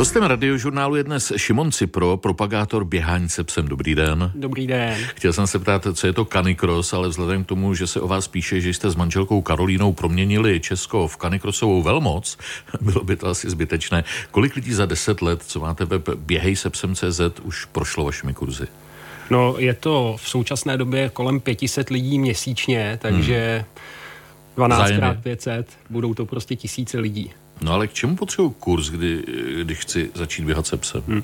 Hostem radiožurnálu je dnes Šimon Cipro, propagátor běhání se psem. Dobrý den. Dobrý den. Chtěl jsem se ptát, co je to Canicross, ale vzhledem k tomu, že se o vás píše, že jste s manželkou Karolínou proměnili Česko v Canicrossovou velmoc, bylo by to asi zbytečné. Kolik lidí za deset let, co máte web Běhej se psem CZ, už prošlo vašimi kurzy? No, je to v současné době kolem 500 lidí měsíčně, takže hmm. 12 x 500 budou to prostě tisíce lidí. No ale k čemu potřebuji kurz, kdy, když chci začít běhat se psem? Hmm.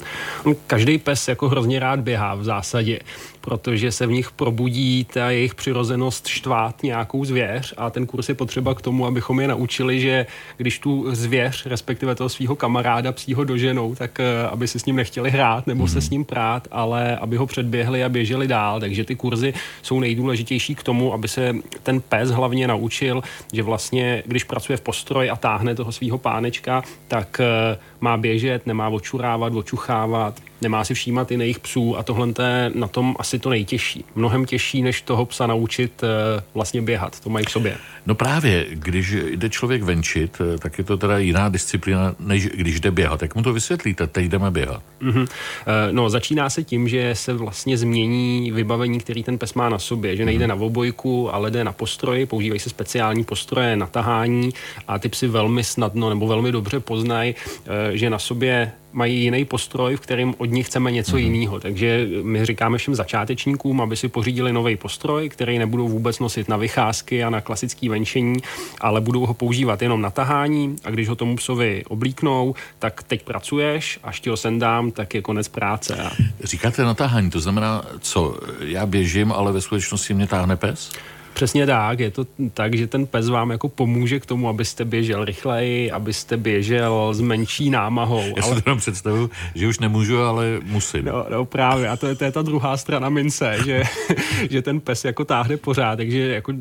Každý pes jako hrozně rád běhá v zásadě protože se v nich probudí ta jejich přirozenost štvát nějakou zvěř a ten kurz je potřeba k tomu, abychom je naučili, že když tu zvěř, respektive toho svého kamaráda psího doženou, tak eh, aby si s ním nechtěli hrát nebo mm-hmm. se s ním prát, ale aby ho předběhli a běželi dál. Takže ty kurzy jsou nejdůležitější k tomu, aby se ten pes hlavně naučil, že vlastně, když pracuje v postroji a táhne toho svého pánečka, tak eh, má běžet, nemá očurávat, očuchávat, nemá si všímat i jejich psů a tohle je na tom asi to nejtěžší. Mnohem těžší, než toho psa naučit eh, vlastně běhat. To mají v sobě. No právě, když jde člověk venčit, eh, tak je to teda jiná disciplína, než když jde běhat. Jak mu to vysvětlíte? Teď jdeme běhat. Mm-hmm. No, začíná se tím, že se vlastně změní vybavení, který ten pes má na sobě. Že nejde mm-hmm. na obojku, ale jde na postroji. Používají se speciální postroje na tahání a ty psy velmi snadno nebo velmi dobře poznají, že na sobě mají jiný postroj, v kterém od nich chceme něco mm-hmm. jiného. Takže my říkáme všem začátečníkům, aby si pořídili nový postroj, který nebudou vůbec nosit na vycházky a na klasické venčení, ale budou ho používat jenom na tahání a když ho tomu psovi oblíknou, tak teď pracuješ, až ti ho sendám, tak je konec práce. Říkáte na tahání, to znamená, co já běžím, ale ve skutečnosti mě táhne pes? Přesně tak, je to tak, že ten pes vám jako pomůže k tomu, abyste běžel rychleji, abyste běžel s menší námahou. Já ale... si to představu, že už nemůžu, ale musím. No, no právě, a to je, to je ta druhá strana mince, že, že ten pes jako táhne pořád, takže jako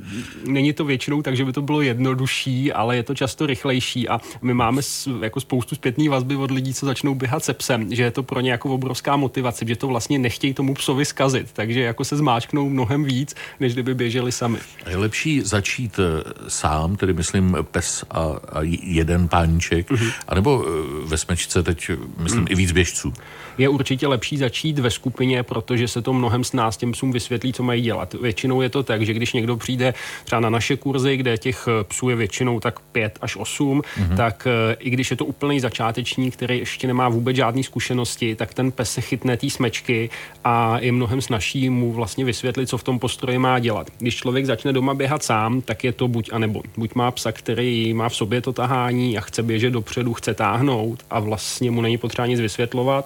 není to většinou tak, že by to bylo jednodušší, ale je to často rychlejší a my máme jako spoustu zpětných vazby od lidí, co začnou běhat se psem, že je to pro ně jako obrovská motivace, že to vlastně nechtějí tomu psovi zkazit, takže jako se zmáčknou mnohem víc, než kdyby běželi sami. Je lepší začít eh, sám, tedy myslím pes a, a jeden páníček, mm-hmm. anebo eh, ve smečce teď myslím mm. i víc běžců? Je určitě lepší začít ve skupině, protože se to mnohem s nás těm psům vysvětlí, co mají dělat. Většinou je to tak, že když někdo přijde třeba na naše kurzy, kde těch eh, psů je většinou tak 5 až 8, mm-hmm. tak i když je to úplný začátečník, který ještě nemá vůbec žádné zkušenosti, tak ten pes se chytne té smečky a je mnohem snažší mu vlastně vysvětlit, co v tom postroji má dělat. Když člověk začne doma běhat sám, tak je to buď a nebo. Buď má psa, který má v sobě to tahání a chce běžet dopředu, chce táhnout a vlastně mu není potřeba nic vysvětlovat,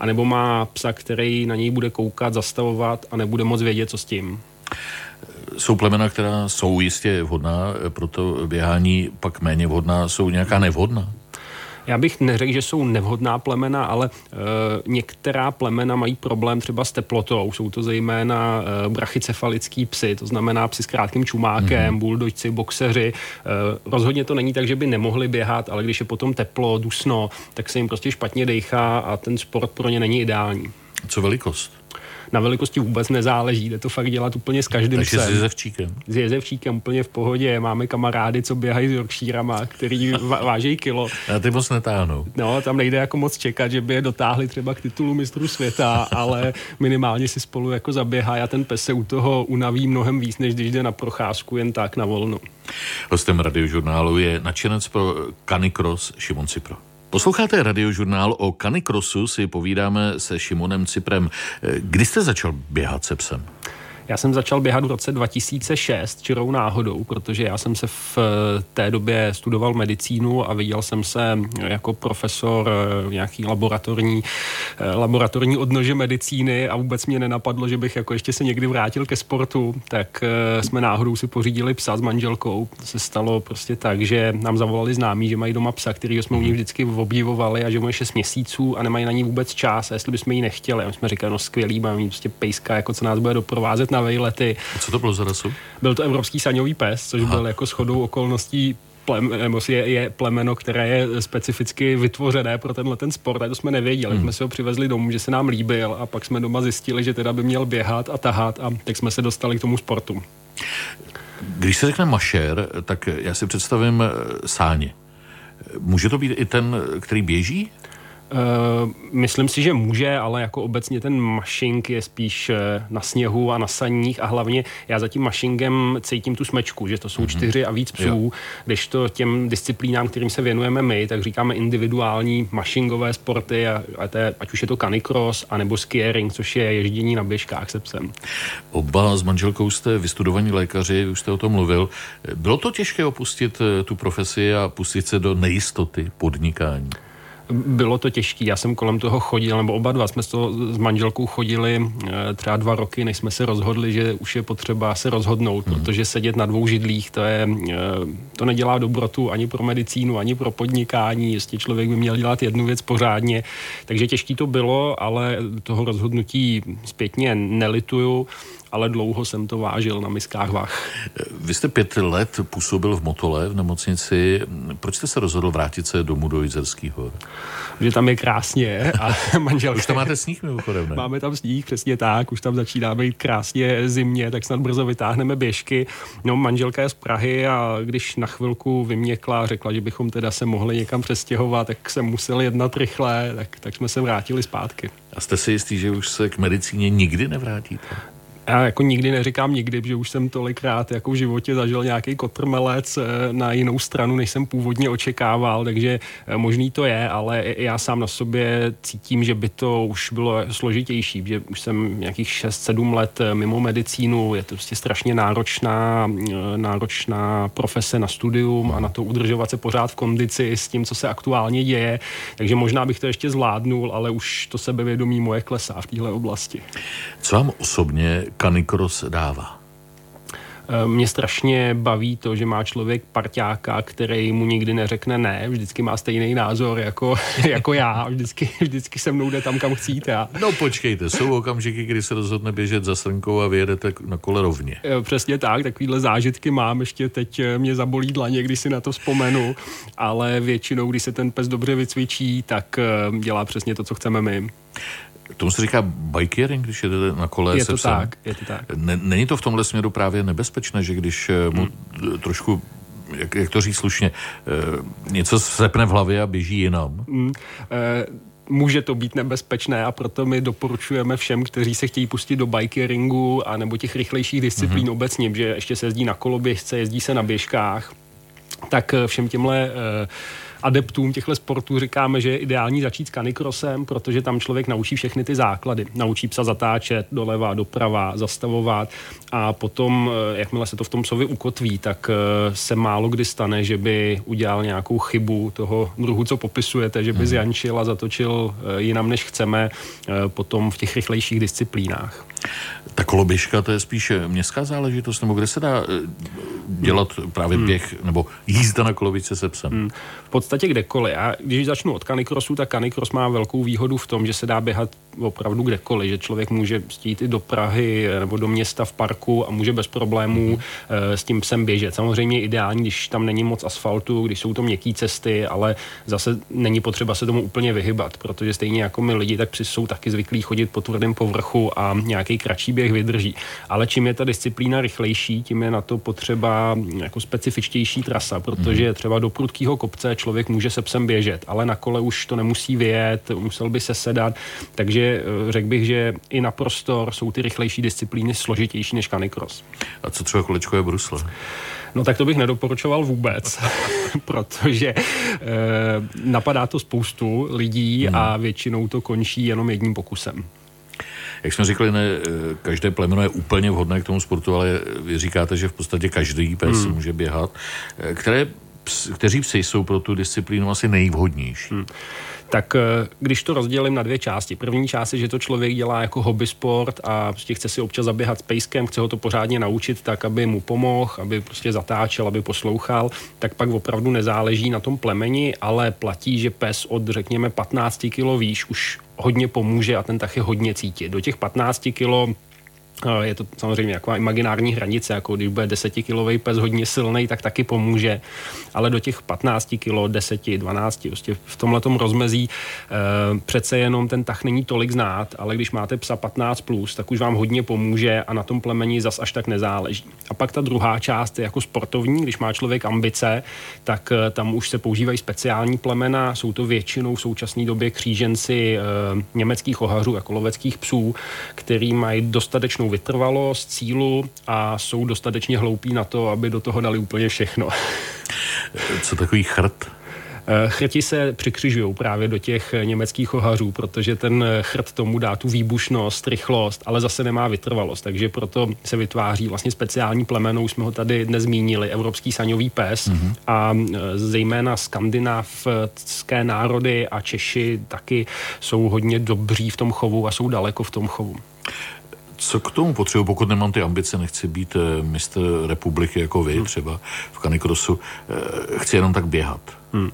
anebo má psa, který na něj bude koukat, zastavovat a nebude moc vědět, co s tím. Jsou plemena, která jsou jistě vhodná pro to běhání, pak méně vhodná, jsou nějaká nevhodná? Já bych neřekl, že jsou nevhodná plemena, ale e, některá plemena mají problém třeba s teplotou. Jsou to zejména e, brachycefalický psy, to znamená psy s krátkým čumákem, mm-hmm. buldočci, boxeři. E, rozhodně to není tak, že by nemohli běhat, ale když je potom teplo, dusno, tak se jim prostě špatně dejchá a ten sport pro ně není ideální. Co velikost? Na velikosti vůbec nezáleží, jde to fakt dělat úplně s každým Takže psem. s jezevčíkem. S jezevčíkem úplně v pohodě, máme kamarády, co běhají s Yorkshirama, který vážejí kilo. A ty moc netáhnou. No, tam nejde jako moc čekat, že by je dotáhli třeba k titulu mistru světa, ale minimálně si spolu jako zaběhá a ten pes se u toho unaví mnohem víc, než když jde na procházku jen tak na volno. Hostem radiožurnálu je nadšenec pro Canicross Šimon Cipro. Posloucháte radiožurnál o Canicrossu, si povídáme se Šimonem Ciprem. Kdy jste začal běhat se psem? Já jsem začal běhat v roce 2006 čirou náhodou, protože já jsem se v eh, té době studoval medicínu a viděl jsem se jako profesor eh, nějaký laboratorní, eh, laboratorní odnože medicíny a vůbec mě nenapadlo, že bych jako ještě se někdy vrátil ke sportu, tak jsme náhodou si pořídili psa s manželkou. To se stalo prostě tak, že nám zavolali známí, že mají doma psa, který jsme u nich vždycky obdivovali a že mu je 6 měsíců a nemají na ní vůbec čas a jestli bychom ji nechtěli. A my jsme říkali, no skvělý, máme prostě pejska, jako co nás bude doprovázet na vejlety. A co to bylo za rasu? Byl to evropský saňový pes, což Aha. byl jako shodou okolností plem, nebo je, je plemeno, které je specificky vytvořené pro tenhle ten sport, a to jsme nevěděli. Hmm. Jsme si ho přivezli domů, že se nám líbil a pak jsme doma zjistili, že teda by měl běhat a tahat a tak jsme se dostali k tomu sportu. Když se řekne mašér, tak já si představím eh, sáně. Může to být i ten, který běží? Uh, myslím si, že může, ale jako obecně ten mašink je spíš eh, na sněhu a na saních a hlavně já za tím mašingem cítím tu smečku, že to jsou mm-hmm. čtyři a víc psů, jo. když to těm disciplínám, kterým se věnujeme my, tak říkáme individuální mašingové sporty, a, a to je, ať už je to canicross, anebo skiering, což je ježdění na běžkách se psem. Oba s manželkou jste vystudovaní lékaři, už jste o tom mluvil. Bylo to těžké opustit eh, tu profesi a pustit se do nejistoty podnikání? Bylo to těžké. Já jsem kolem toho chodil, nebo oba dva jsme s, to, s manželkou chodili eh, třeba dva roky, než jsme se rozhodli, že už je potřeba se rozhodnout, hmm. protože sedět na dvou židlích, to, je, eh, to nedělá dobrotu ani pro medicínu, ani pro podnikání. Jestli člověk by měl dělat jednu věc pořádně. Takže těžký to bylo, ale toho rozhodnutí zpětně nelituju ale dlouho jsem to vážil na miskách vach. Vy jste pět let působil v Motole v nemocnici. Proč jste se rozhodl vrátit se domů do Jizerských hor? Že tam je krásně a manželka... Už tam máte sníh mimochodem, ne? Máme tam sníh, přesně tak, už tam začíná být krásně zimně, tak snad brzo vytáhneme běžky. No, manželka je z Prahy a když na chvilku vyměkla, řekla, že bychom teda se mohli někam přestěhovat, tak jsem musel jednat rychle, tak, tak jsme se vrátili zpátky. A jste si jistý, že už se k medicíně nikdy nevrátíte? Já jako nikdy neříkám nikdy, že už jsem tolikrát jako v životě zažil nějaký kotrmelec eh, na jinou stranu, než jsem původně očekával, takže eh, možný to je, ale já sám na sobě cítím, že by to už bylo složitější, že už jsem nějakých 6-7 let eh, mimo medicínu, je to prostě strašně náročná, náročná profese na studium a na to udržovat se pořád v kondici s tím, co se aktuálně děje, takže možná bych to ještě zvládnul, ale už to sebevědomí moje klesá v téhle oblasti. Co vám osobně Canicross dává? Eh, mě strašně baví to, že má člověk parťáka, který mu nikdy neřekne ne, vždycky má stejný názor jako, jako já, vždycky, vždycky se mnou jde tam, kam chcíte. A... No počkejte, jsou okamžiky, kdy se rozhodne běžet za srnkou a vyjedete na kole rovně. Eh, přesně tak, takovýhle zážitky mám, ještě teď eh, mě zabolí dlaně, když si na to vzpomenu, ale většinou, když se ten pes dobře vycvičí, tak dělá přesně to, co chceme my. Tomu se říká bikeering, když jedete na kole je to se tak, je to tak. Není to v tomhle směru právě nebezpečné, že když eh, mu hmm. trošku jak, jak to říct slušně, eh, něco sepne v hlavě a běží jinam? Hmm. Eh, může to být nebezpečné a proto my doporučujeme všem, kteří se chtějí pustit do bikeringu a nebo těch rychlejších disciplín hmm. obecně, že ještě se jezdí na koloběžce, jezdí se na běžkách, tak všem těmhle uh, adeptům těchto sportů říkáme, že je ideální začít s kanikrosem, protože tam člověk naučí všechny ty základy. Naučí psa zatáčet doleva, doprava, zastavovat a potom, eh, jakmile se to v tom psovi ukotví, tak eh, se málo kdy stane, že by udělal nějakou chybu toho druhu, co popisujete, že by hmm. zjančil a zatočil eh, jinam, než chceme potom v těch rychlejších disciplínách. Ta koloběžka to je spíše městská záležitost, nebo kde se dá dělat právě hmm. běh nebo jízda na kolobičce se psem? Hmm. V podstatě kdekoliv. Já, když začnu od kanikrosu, tak kanikros má velkou výhodu v tom, že se dá běhat opravdu kdekoliv, že člověk může stít i do Prahy nebo do města v parku a může bez problémů mm-hmm. s tím psem běžet. Samozřejmě ideální, když tam není moc asfaltu, když jsou to měkké cesty, ale zase není potřeba se tomu úplně vyhybat, protože stejně jako my lidi, tak při jsou taky zvyklí chodit po tvrdém povrchu a nějaký kratší běh vydrží. Ale čím je ta disciplína rychlejší, tím je na to potřeba jako specifičtější trasa, protože mm-hmm. třeba do prudkého kopce člověk může se psem běžet, ale na kole už to nemusí vyjet, musel by se sedat, takže Eh, řekl bych, že i na prostor jsou ty rychlejší disciplíny složitější než canicross. A co třeba kolečkové brusle? No tak to bych nedoporučoval vůbec, protože e, napadá to spoustu lidí hmm. a většinou to končí jenom jedním pokusem. Jak jsme říkali, ne, eh, každé plemeno je úplně vhodné k tomu sportu, ale vy říkáte, že v podstatě každý pes hmm. může běhat. Které, kteří psy jsou pro tu disciplínu asi nejvhodnější? Hmm tak eh, když to rozdělím na dvě části. První část je, že to člověk dělá jako hobby sport a prostě chce si občas zaběhat s pejskem, chce ho to pořádně naučit tak, aby mu pomohl, aby prostě zatáčel, aby poslouchal, tak pak opravdu nezáleží na tom plemeni, ale platí, že pes od řekněme 15 kg výš už hodně pomůže a ten je hodně cítit. Do těch 15 kg je to samozřejmě jako imaginární hranice, jako když bude 10 kilový pes hodně silný, tak taky pomůže, ale do těch 15 kg, 10, 12, prostě v tomhle rozmezí e, přece jenom ten tah není tolik znát, ale když máte psa 15+, plus, tak už vám hodně pomůže a na tom plemeni zas až tak nezáleží. A pak ta druhá část je jako sportovní, když má člověk ambice, tak e, tam už se používají speciální plemena, jsou to většinou v současné době kříženci e, německých ohařů, jako loveckých psů, který mají dostatečnou dostatečnou vytrvalost, cílu a jsou dostatečně hloupí na to, aby do toho dali úplně všechno. Co takový chrt? Eh, chrti se přikřižují právě do těch německých ohařů, protože ten chrt tomu dá tu výbušnost, rychlost, ale zase nemá vytrvalost, takže proto se vytváří vlastně speciální plemeno, už jsme ho tady dnes zmínili, evropský saňový pes mm-hmm. a eh, zejména skandinávské národy a Češi taky jsou hodně dobří v tom chovu a jsou daleko v tom chovu co k tomu potřebuji, pokud nemám ty ambice, nechci být eh, mistr republiky jako vy hmm. třeba v Canicrossu, eh, chci jenom tak běhat. Hmm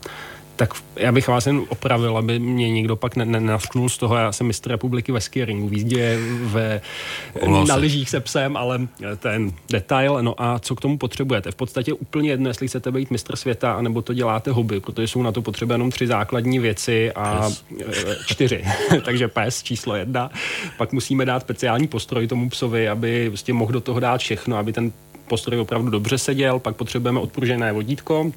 tak já bych vás jen opravil, aby mě někdo pak nenavknul z toho. Já jsem mistr republiky ve skieringu, v jízdě ve, na lyžích se psem, ale ten detail. No a co k tomu potřebujete? V podstatě úplně jedno, jestli chcete být mistr světa, anebo to děláte hobby, protože jsou na to potřeba jenom tři základní věci a pes. E, čtyři. Takže pes číslo jedna. Pak musíme dát speciální postroj tomu psovi, aby prostě mohl do toho dát všechno, aby ten postroj opravdu dobře seděl. Pak potřebujeme odpružené vodítko,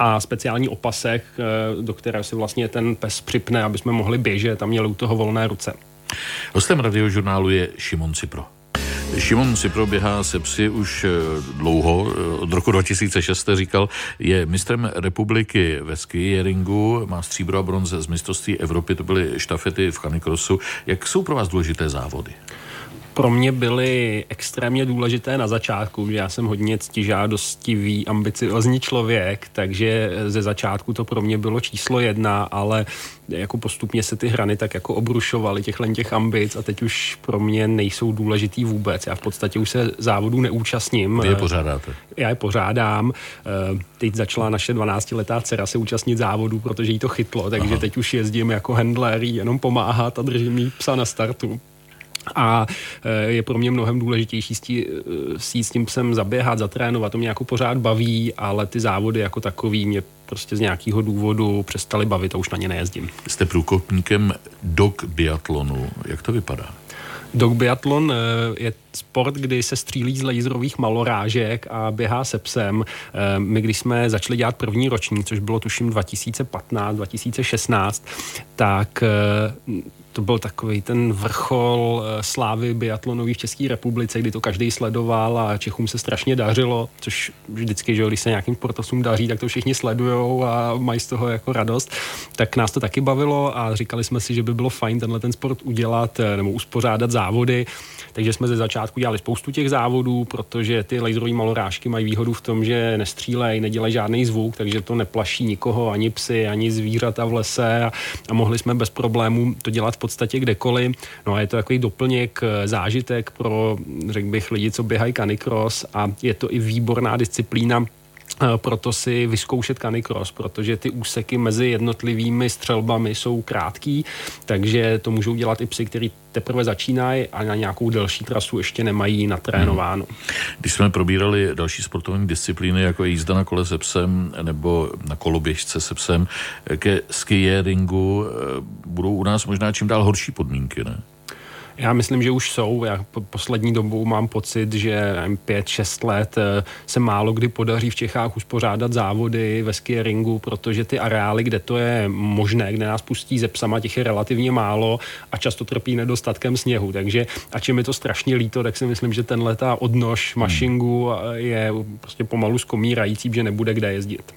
a speciální opasek, eh, do které si vlastně ten pes připne, aby jsme mohli běžet a měli u toho volné ruce. Hostem radiožurnálu je Šimon Cipro. Šimon Cipro běhá se psy už eh, dlouho, eh, od roku 2006 říkal, je mistrem republiky ve skieringu, má stříbro a bronze z mistrovství Evropy, to byly štafety v Chanikrosu. Jak jsou pro vás důležité závody? Pro mě byly extrémně důležité na začátku, že já jsem hodně ctižádostivý, ambiciozní člověk, takže ze začátku to pro mě bylo číslo jedna, ale jako postupně se ty hrany tak jako obrušovaly těchhle těch ambic a teď už pro mě nejsou důležitý vůbec. Já v podstatě už se závodů neúčastním. Vy je pořádáte? Já je pořádám. Teď začala naše 12-letá dcera se účastnit závodů, protože jí to chytlo, takže Aha. teď už jezdím jako handler, jenom pomáhat a držím jí psa na startu a e, je pro mě mnohem důležitější s, tí, e, s tím psem zaběhat, zatrénovat, to mě jako pořád baví, ale ty závody jako takový mě prostě z nějakého důvodu přestali bavit a už na ně nejezdím. Jste průkopníkem dog biatlonu. Jak to vypadá? Dog biatlon e, je sport, kdy se střílí z laserových malorážek a běhá se psem. My, když jsme začali dělat první ročník, což bylo tuším 2015, 2016, tak to byl takový ten vrchol eh, slávy biatlonový v České republice, kdy to každý sledoval a Čechům se strašně dařilo, což vždycky, že když se nějakým sportovcům daří, tak to všichni sledujou a mají z toho jako radost. Tak nás to taky bavilo a říkali jsme si, že by bylo fajn tenhle ten sport udělat eh, nebo uspořádat závody. Takže jsme ze začátku dělali spoustu těch závodů, protože ty laserové malorážky mají výhodu v tom, že nestřílejí, nedělají žádný zvuk, takže to neplaší nikoho, ani psy, ani zvířata v lese a, a mohli jsme bez problémů to dělat podstatě kdekoliv. No a je to takový doplněk, eh, zážitek pro, řekl bych, lidi, co běhají canicross a je to i výborná disciplína proto si vyzkoušet canicross, protože ty úseky mezi jednotlivými střelbami jsou krátký, takže to můžou dělat i psy, kteří teprve začínají a na nějakou delší trasu ještě nemají natrénováno. Hmm. Když jsme probírali další sportovní disciplíny, jako jízda na kole se psem nebo na koloběžce se psem, ke skiéringu eh, budou u nás možná čím dál horší podmínky, ne? Já myslím, že už jsou. Já po poslední dobou mám pocit, že 5-6 let eh, se málo kdy podaří v Čechách uspořádat závody ve skieringu, protože ty areály, kde to je možné, kde nás pustí ze psama, těch je relativně málo a často trpí nedostatkem sněhu. Takže a čím je to strašně líto, tak si myslím, že tenhle ta odnož hmm. mašingu je prostě pomalu skomírající, že nebude kde jezdit.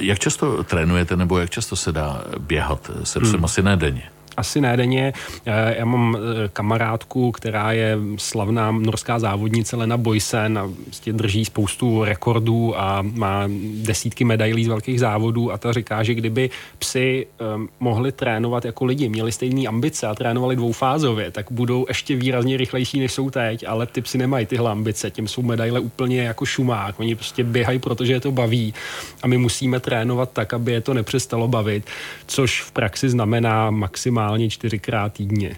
Jak často trénujete nebo jak často se dá běhat se psem hmm. asi ne denně? Asi ne denně. Eh, já mám eh, kamarádku, která je slavná norská závodnice Lena Boysen a vlastně drží spoustu rekordů a má desítky medailí z velkých závodů a ta říká, že kdyby psy um, mohli trénovat jako lidi, měli stejné ambice a trénovali dvoufázově, tak budou ještě výrazně rychlejší, než jsou teď, ale ty psy nemají tyhle ambice, tím jsou medaile úplně jako šumák. Oni prostě běhají, protože je to baví a my musíme trénovat tak, aby je to nepřestalo bavit, což v praxi znamená maximálně minimálně čtyřikrát týdně.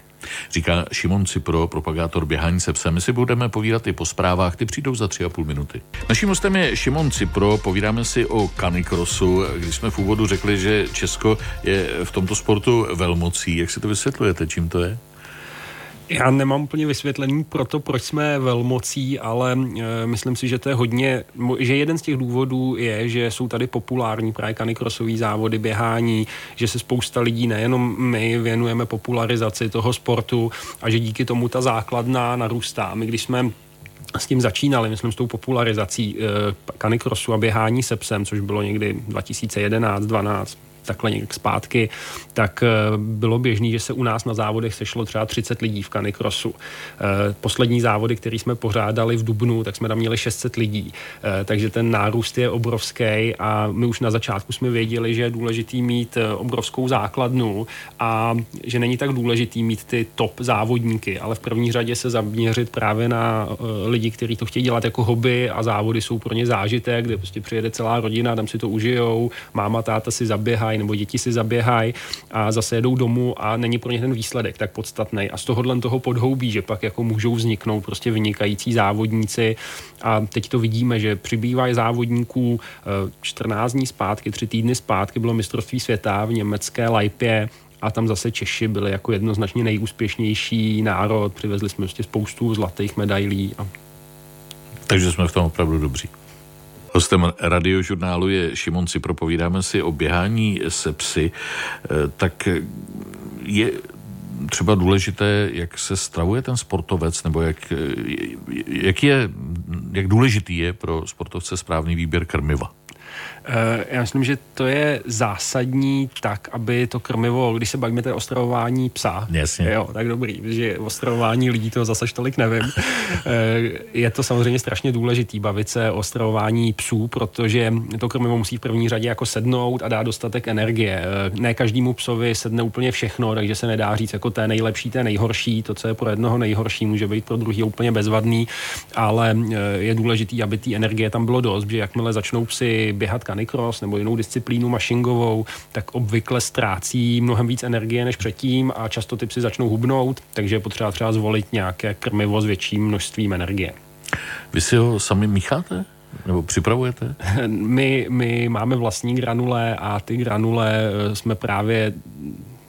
Říká Šimon Cipro, propagátor běhání se psem. My si budeme povídat i po zprávách, ty přijdou za tři a půl minuty. Naším hostem je Šimon Cipro, povídáme si o kanikrosu. Když jsme v úvodu řekli, že Česko je v tomto sportu velmocí, jak si to vysvětlujete, čím to je? Já nemám úplně vysvětlení pro to, proč jsme velmocí, ale e, myslím si, že to je hodně, že jeden z těch důvodů je, že jsou tady populární právě kanikrosové závody, běhání, že se spousta lidí, nejenom my, věnujeme popularizaci toho sportu a že díky tomu ta základna narůstá. My když jsme s tím začínali, myslím, s tou popularizací e, kanikrosu a běhání se psem, což bylo někdy 2011, 12, takhle nějak zpátky, tak eh, bylo běžný, že se u nás na závodech sešlo třeba 30 lidí v kanikrosu. Eh, poslední závody, které jsme pořádali v Dubnu, tak jsme tam měli 600 lidí. Eh, takže ten nárůst je obrovský a my už na začátku jsme věděli, že je důležitý mít obrovskou základnu a že není tak důležitý mít ty top závodníky, ale v první řadě se zaměřit právě na lidi, kteří to chtějí dělat jako hobby a závody jsou pro ně zážitek, kde prostě přijede celá rodina, tam si to užijou, máma, táta si zaběhají nebo děti si zaběhají a zase jedou domů a není pro ně ten výsledek tak podstatný. A z tohohle toho podhoubí, že pak jako můžou vzniknout prostě vynikající závodníci a teď to vidíme, že přibývají závodníků 14 eh, dní zpátky, 3 týdny zpátky bylo mistrovství světa v německé Lajpě a tam zase Češi byli jako jednoznačně nejúspěšnější národ, přivezli jsme prostě spoustu zlatých medailí. A... Takže jsme v tom opravdu dobří. Hostem radiožurnálu je Šimon Cipro, povídáme si o běhání se psy. Eh, tak je třeba důležité, jak se stravuje ten sportovec, nebo jak, jak, je, jak důležitý je pro sportovce správný výběr krmiva? Eh, já myslím, že to je zásadní tak, aby to krmivo, když se bavíme o stravování psa, Jasně. jo, tak dobrý, že o stravování lidí to zase tolik nevím. Eh, je to samozřejmě strašně důležitý bavit se o stravování psů, protože to krmivo musí v první řadě jako sednout a dát dostatek energie. Eh, ne každému psovi sedne úplně všechno, takže se nedá říct jako té nejlepší, té nejhorší. To, co je pro jednoho nejhorší, může být pro druhý úplně bezvadný, ale je důležitý, aby té energie tam bylo dost, že jakmile začnou psi běhat canicross nebo jinou disciplínu mašingovou, tak obvykle ztrácí mnohem víc energie než předtím a často ty psy začnou hubnout, takže je potřeba třeba zvolit nějaké krmivo s větším množstvím energie. Vy si ho sami mícháte? Nebo připravujete? My, my máme vlastní granule a ty granule eh, jsme právě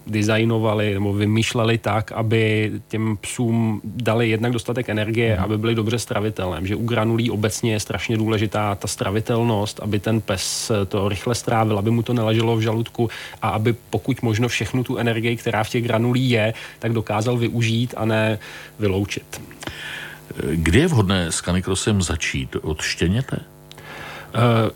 designovali nebo vymýšleli tak, aby těm psům dali jednak dostatek energie, mm. aby byli dobře stravitelné. Že u granulí obecně je strašně důležitá ta stravitelnost, aby ten pes to rychle strávil, aby mu to neleželo v žaludku a aby pokud možno všechnu tu energii, která v těch granulí je, tak dokázal využít a ne vyloučit. Kdy je vhodné s kanikrosem začít? Od štěněte? Uh,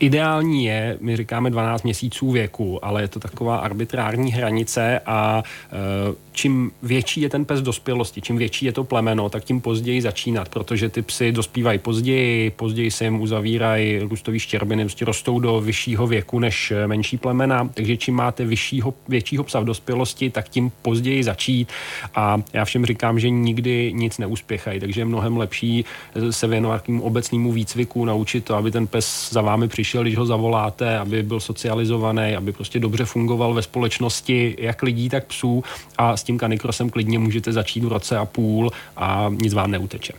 Ideální je, my říkáme 12 měsíců věku, ale je to taková arbitrární hranice a e, čím větší je ten pes dospělosti, čím větší je to plemeno, tak tím později začínat, protože ty psy dospívají později, později se jim uzavírají růstové štěrbiny, prostě rostou do vyššího věku než menší plemena, takže čím máte vyššího, většího psa v dospělosti, tak tím později začít. A já všem říkám, že nikdy nic neúspěchají, takže je mnohem lepší se věnovat obecnému výcviku, naučit to, aby ten pes za vámi přišel, když ho zavoláte, aby byl socializovaný, aby prostě dobře fungoval ve společnosti, jak lidí, tak psů a tím kanikrosem klidně můžete začít v roce a půl a nic vám neuteče.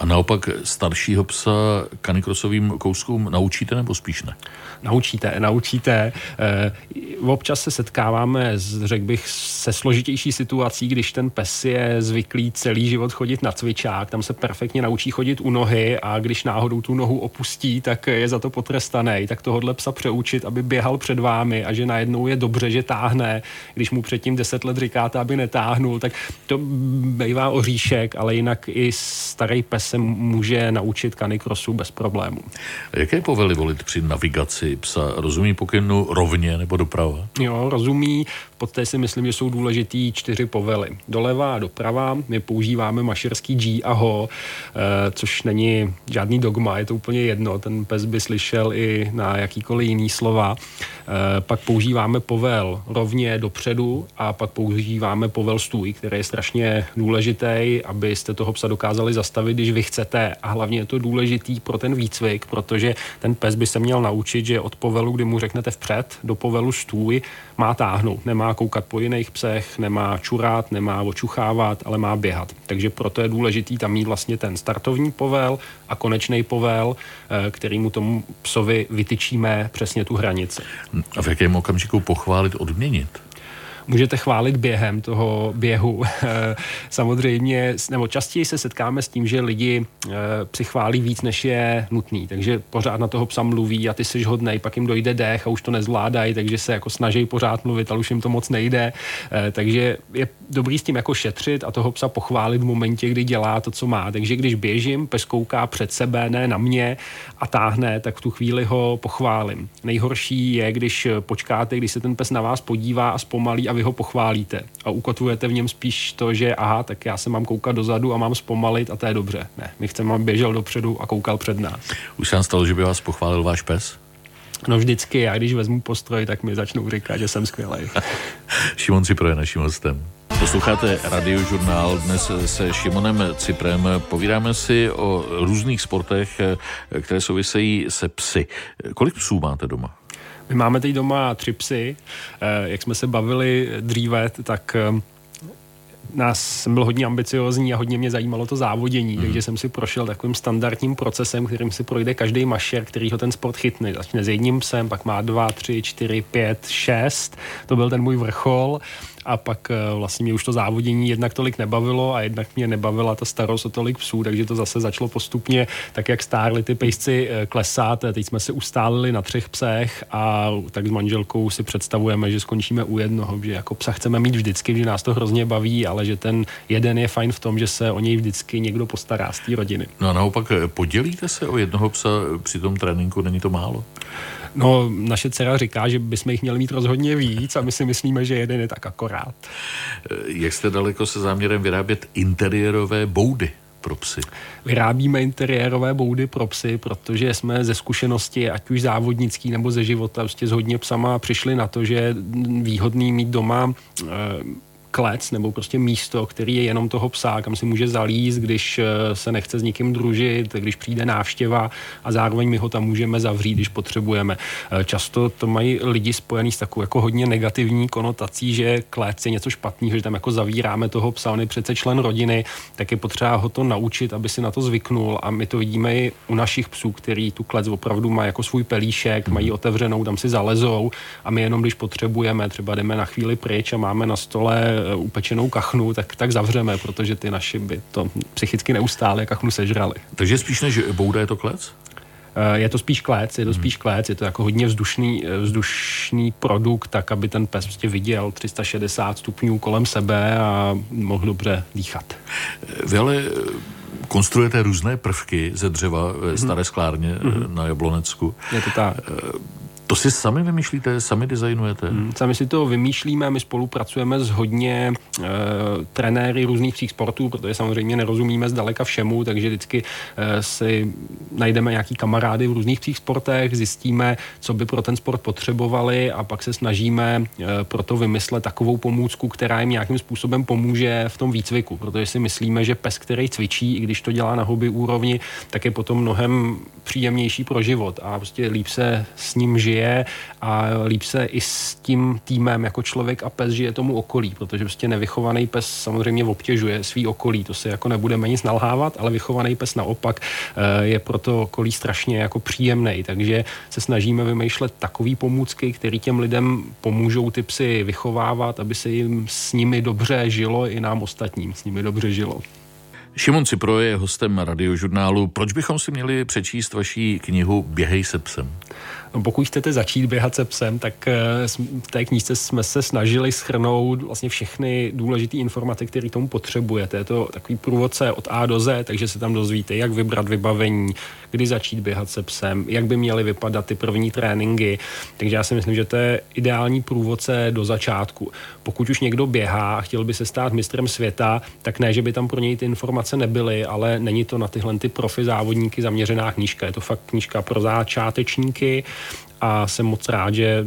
A naopak staršího psa kanikrosovým kouskům naučíte nebo spíš ne? Naučíte, naučíte. E, občas se setkáváme, s, řekl bych, se složitější situací, když ten pes je zvyklý celý život chodit na cvičák, tam se perfektně naučí chodit u nohy a když náhodou tu nohu opustí, tak je za to potrestaný. Tak tohohle psa přeučit, aby běhal před vámi a že najednou je dobře, že táhne, když mu předtím deset let říkáte, aby netáhnul, tak to bývá oříšek, ale jinak i starý pes se může naučit kanikrosu bez problémů. Jaké povely volit při navigaci psa? Rozumí pokynu rovně nebo doprava? Jo, rozumí. V podstatě si myslím, že jsou důležitý čtyři povely. Doleva a doprava. My používáme mašerský G a ho, eh, což není žádný dogma, je to úplně jedno. Ten pes by slyšel i na jakýkoliv jiný slova. Pak používáme povel rovně dopředu a pak používáme povel stůj, který je strašně důležitý, abyste toho psa dokázali zastavit, když vy chcete. A hlavně je to důležitý pro ten výcvik, protože ten pes by se měl naučit, že od povelu, kdy mu řeknete vpřed, do povelu stůj, má táhnout, nemá koukat po jiných psech, nemá čurát, nemá očuchávat, ale má běhat. Takže proto je důležitý tam mít vlastně ten startovní povel a konečný povel, eh, který mu tomu psovi vytyčíme přesně tu hranici. A v jakém okamžiku pochválit, odměnit? Můžete chválit během toho běhu. Samozřejmě, nebo častěji se setkáme s tím, že lidi eh, přichválí víc, než je nutný, takže pořád na toho psa mluví a ty jsi hodnej, pak jim dojde dech a už to nezvládají, takže se jako snaží pořád mluvit, ale už jim to moc nejde. Eh, takže je dobrý s tím jako šetřit a toho psa pochválit v momentě, kdy dělá to, co má. Takže když běžím, pes kouká před sebe, ne na mě a táhne, tak v tu chvíli ho pochválím. Nejhorší je, když počkáte, když se ten pes na vás podívá a zpomalí a vy ho pochválíte. A ukotvujete v něm spíš to, že aha, tak já se mám koukat dozadu a mám zpomalit a to je dobře. Ne, my chceme, aby běžel dopředu a koukal před nás. Už se vám stalo, že by vás pochválil váš pes? No vždycky, já když vezmu postroj, tak mi začnou říkat, že jsem skvělý. Šimon Cipro je naším hostem. Posloucháte radiožurnál dnes se Šimonem Ciprem. Povídáme si o různých sportech, které souvisejí se psy. Kolik psů máte doma? My máme teď doma tři psy. Eh, jak jsme se bavili dříve, tak eh, nás jsem byl hodně ambiciozní a hodně mě zajímalo to závodění, mm. takže jsem si prošel takovým standardním procesem, kterým si projde každý mašer, který ho ten sport chytne. Začne s jedním psem, pak má dva, tři, čtyři, pět, šest. To byl ten můj vrchol a pak eh, vlastně mě už to závodění jednak tolik nebavilo a jednak mě nebavila ta starost o tolik psů, takže to zase začalo postupně, tak jak stárly ty pejsci eh, klesat. Teď jsme se ustálili na třech psech a tak s manželkou si představujeme, že skončíme u jednoho, že jako psa chceme mít vždycky, že nás to hrozně baví, ale že ten jeden je fajn v tom, že se o něj vždycky někdo postará z té rodiny. No a naopak eh, podělíte se o jednoho psa při tom tréninku, není to málo? No, naše dcera říká, že bychom jich měli mít rozhodně víc a my si myslíme, že jeden je tak akorát. Jak jste daleko se záměrem vyrábět interiérové boudy? pro psy? Vyrábíme interiérové boudy pro psy, protože jsme ze zkušenosti, ať už závodnický nebo ze života, prostě s hodně psama přišli na to, že je výhodný mít doma e, klec nebo prostě místo, který je jenom toho psa, kam si může zalíst, když eh, se nechce s nikým družit, když přijde návštěva a zároveň my ho tam můžeme zavřít, když potřebujeme. Eh, často to mají lidi spojený s takovou jako hodně negativní konotací, že klec je něco špatného, že tam jako zavíráme toho psa, on je přece člen rodiny, tak je potřeba ho to naučit, aby si na to zvyknul. A my to vidíme i u našich psů, který tu klec opravdu má jako svůj pelíšek, mají otevřenou, tam si zalezou. A my jenom když potřebujeme, třeba jdeme na chvíli pryč a máme na stole upečenou kachnu, tak, tak zavřeme, protože ty naši by to psychicky neustále kachnu sežrali. Takže spíš než bouda je to klec? Eh, je to spíš klec, je to spíš klec, je to jako hodně vzdušný, eh, vzdušný produkt, tak aby ten pes prostě viděl 360 stupňů kolem sebe a mohl dobře dýchat. Vy ale konstruujete různé prvky ze dřeva ve staré sklárně mm-hmm. na Jablonecku. Je to tak. To si sami vymýšlíte, sami designujete? Hmm, sami si to vymýšlíme, my spolupracujeme s hodně e, trenéry různých psích sportů, protože samozřejmě nerozumíme zdaleka všemu, takže vždycky e, si najdeme nějaký kamarády v různých psích sportech, zjistíme, co by pro ten sport potřebovali a pak se snažíme e, pro to vymyslet takovou pomůcku, která jim nějakým způsobem pomůže v tom výcviku, protože si myslíme, že pes, který cvičí, i když to dělá na hobby úrovni, tak je potom mnohem příjemnější pro život a prostě líp se s ním žije a líp se i s tím týmem jako člověk a pes žije tomu okolí, protože prostě nevychovaný pes samozřejmě obtěžuje svý okolí, to se jako nebudeme nic nalhávat, ale vychovaný pes naopak eh, je pro to okolí strašně jako příjemný, takže se snažíme vymýšlet takové pomůcky, které těm lidem pomůžou ty psy vychovávat, aby se jim s nimi dobře žilo i nám ostatním s nimi dobře žilo. Šimon Cipro je hostem radiožurnálu. Proč bychom si měli přečíst vaší knihu Běhej se psem? Pokud chcete začít běhat se psem, tak eh, v té knížce jsme se snažili schrnout vlastně všechny důležité informace, které tomu potřebujete. Je to takový průvodce od A do Z, takže se tam dozvíte, jak vybrat vybavení, kdy začít běhat se psem, jak by měly vypadat ty první tréninky. Takže já si myslím, že to je ideální průvodce do začátku. Pokud už někdo běhá a chtěl by se stát mistrem světa, tak ne, že by tam pro něj ty informace nebyly, ale není to na tyhle ty profi závodníky zaměřená knížka. Je to fakt knížka pro začátečníky a jsem moc rád, že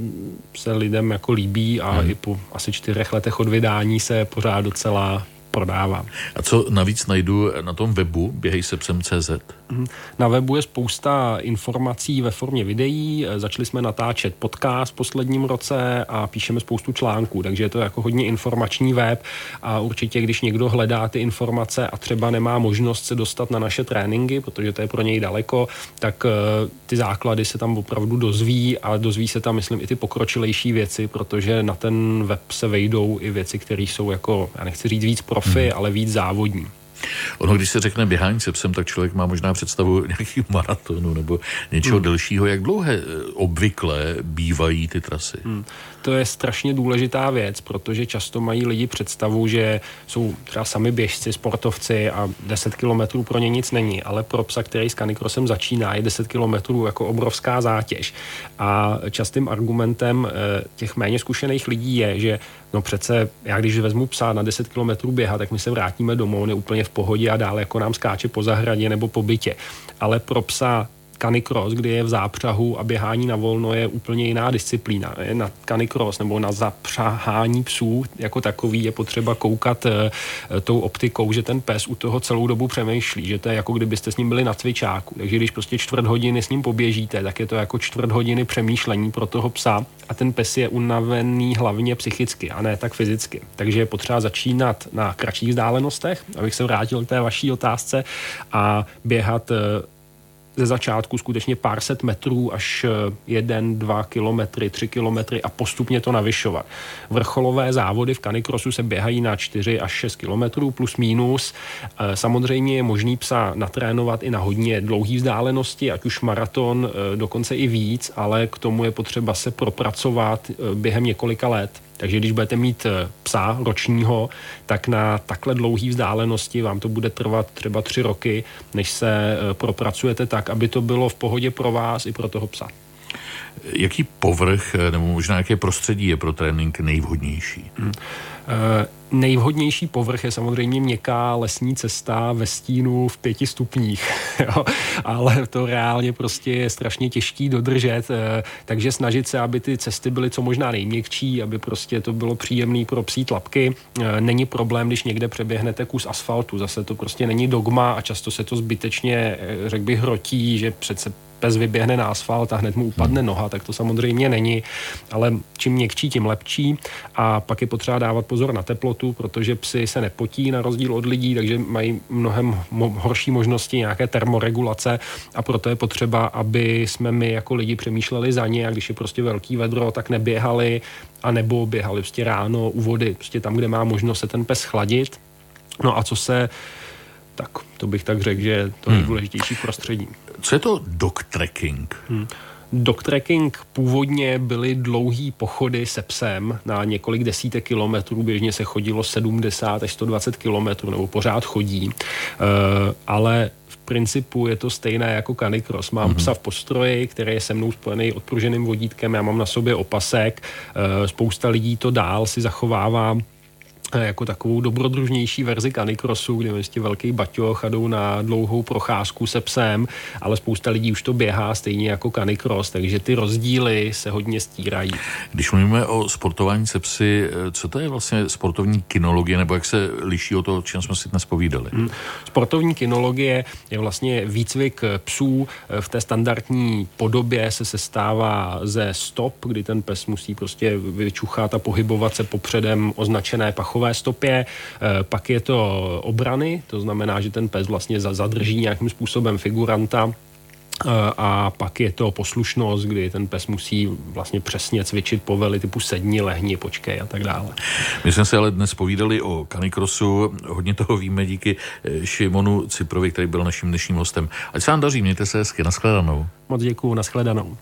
se lidem jako líbí a hmm. i po asi čtyřech letech od vydání se pořád docela prodává. A co navíc najdu na tom webu běhejsepsem.cz? Mhm. Na webu je spousta informací ve formě videí. Začali jsme natáčet podcast v posledním roce a píšeme spoustu článků, takže je to jako hodně informační web a určitě, když někdo hledá ty informace a třeba nemá možnost se dostat na naše tréninky, protože to je pro něj daleko, tak eh, ty základy se tam opravdu dozví a dozví se tam, myslím, i ty pokročilejší věci, protože na ten web se vejdou i věci, které jsou jako, já nechci říct víc profi, hmm. ale víc závodní. Ono, když se řekne běhání se psem, tak člověk má možná představu nějakých maratonů nebo něčeho hmm. delšího. Jak dlouhé eh, obvykle bývají ty trasy? Hmm. To je strašně důležitá věc, protože často mají lidi představu, že jsou třeba sami běžci, sportovci a 10 kilometrů pro ně nic není, ale pro psa, který s kanikrosem začíná, je 10 kilometrů jako obrovská zátěž. A častým argumentem eh, těch méně zkušených lidí je, že no přece já když vezmu psa na 10 kilometrů běhat, tak my se vrátíme domů, on je úplně v pohodě a dále jako nám skáče po zahradě nebo po bytě. Ale pro psa canicross, kdy je v zápřahu a běhání na volno je úplně jiná disciplína. Na canicross nebo na zapřahání psů jako takový je potřeba koukat e, tou optikou, že ten pes u toho celou dobu přemýšlí, že to je jako kdybyste s ním byli na cvičáku. Takže když prostě čtvrt hodiny s ním poběžíte, tak je to jako čtvrt hodiny přemýšlení pro toho psa a ten pes je unavený hlavně psychicky a ne tak fyzicky. Takže je potřeba začínat na kratších vzdálenostech, abych se vrátil k té vaší otázce a běhat e, ze začátku skutečně pár set metrů až eh, jeden, dva kilometry, tři kilometry a postupně to navyšovat. Vrcholové závody v kanikrosu se běhají na 4 až 6 kilometrů plus minus. Eh, samozřejmě je možný psa natrénovat i na hodně dlouhé vzdálenosti, ať už maraton, eh, dokonce i víc, ale k tomu je potřeba se propracovat během několika let. Takže když budete mít eh, psa ročního, tak na takhle dlouhé vzdálenosti vám to bude trvat třeba tři roky, než se eh, propracujete tak, aby to bylo v pohodě pro vás i pro toho psa. Jaký povrch eh, nebo možná jaké prostředí je pro trénink nejvhodnější? Hmm. Uh, nejvhodnější povrch je samozřejmě měkká lesní cesta ve stínu v pěti stupních, jo? ale to reálně prostě je strašně těžký dodržet, uh, takže snažit se, aby ty cesty byly co možná nejměkčí, aby prostě to bylo příjemné pro psí tlapky. Uh, není problém, když někde přeběhnete kus asfaltu, zase to prostě není dogma a často se to zbytečně, řekl bych, hrotí, že přece pes vyběhne na asfalt a hned mu upadne noha, tak to samozřejmě není, ale čím měkčí, tím lepší a pak je potřeba dávat pozor na teplotu, protože psy se nepotí na rozdíl od lidí, takže mají mnohem horší možnosti nějaké termoregulace a proto je potřeba, aby jsme my jako lidi přemýšleli za ně a když je prostě velký vedro, tak neběhali a nebo běhali prostě ráno u vody, prostě tam, kde má možnost se ten pes chladit. No a co se tak to bych tak řekl, že je to hmm. nejdůležitější prostředí. Co je to dog tracking? Hmm. Dog tracking původně byly dlouhý pochody se psem na několik desítek kilometrů, běžně se chodilo 70 až 120 kilometrů, nebo pořád chodí, uh, ale v principu je to stejné jako canicross. Mám mm-hmm. psa v postroji, který je se mnou spojený odpruženým vodítkem, já mám na sobě opasek, uh, spousta lidí to dál si zachovává jako takovou dobrodružnější verzi kanikrosu, kde vlastně velký baťoch a jdou na dlouhou procházku se psem, ale spousta lidí už to běhá stejně jako kanikros, takže ty rozdíly se hodně stírají. Když mluvíme o sportování se psy, co to je vlastně sportovní kinologie, nebo jak se liší od toho, o čem jsme si dnes povídali? Hmm. Sportovní kinologie je vlastně výcvik psů v té standardní podobě se sestává ze stop, kdy ten pes musí prostě vyčuchat a pohybovat se popředem označené pachové krokové stopě, eh, pak je to obrany, to znamená, že ten pes vlastně zadrží nějakým způsobem figuranta eh, a pak je to poslušnost, kdy ten pes musí vlastně přesně cvičit povely typu sedni, lehni, počkej a tak dále. My jsme se ale dnes povídali o kanikrosu, hodně toho víme díky eh, Šimonu Ciprovi, který byl naším dnešním hostem. Ať se vám daří, mějte se hezky, nashledanou. Moc děkuju, nashledanou.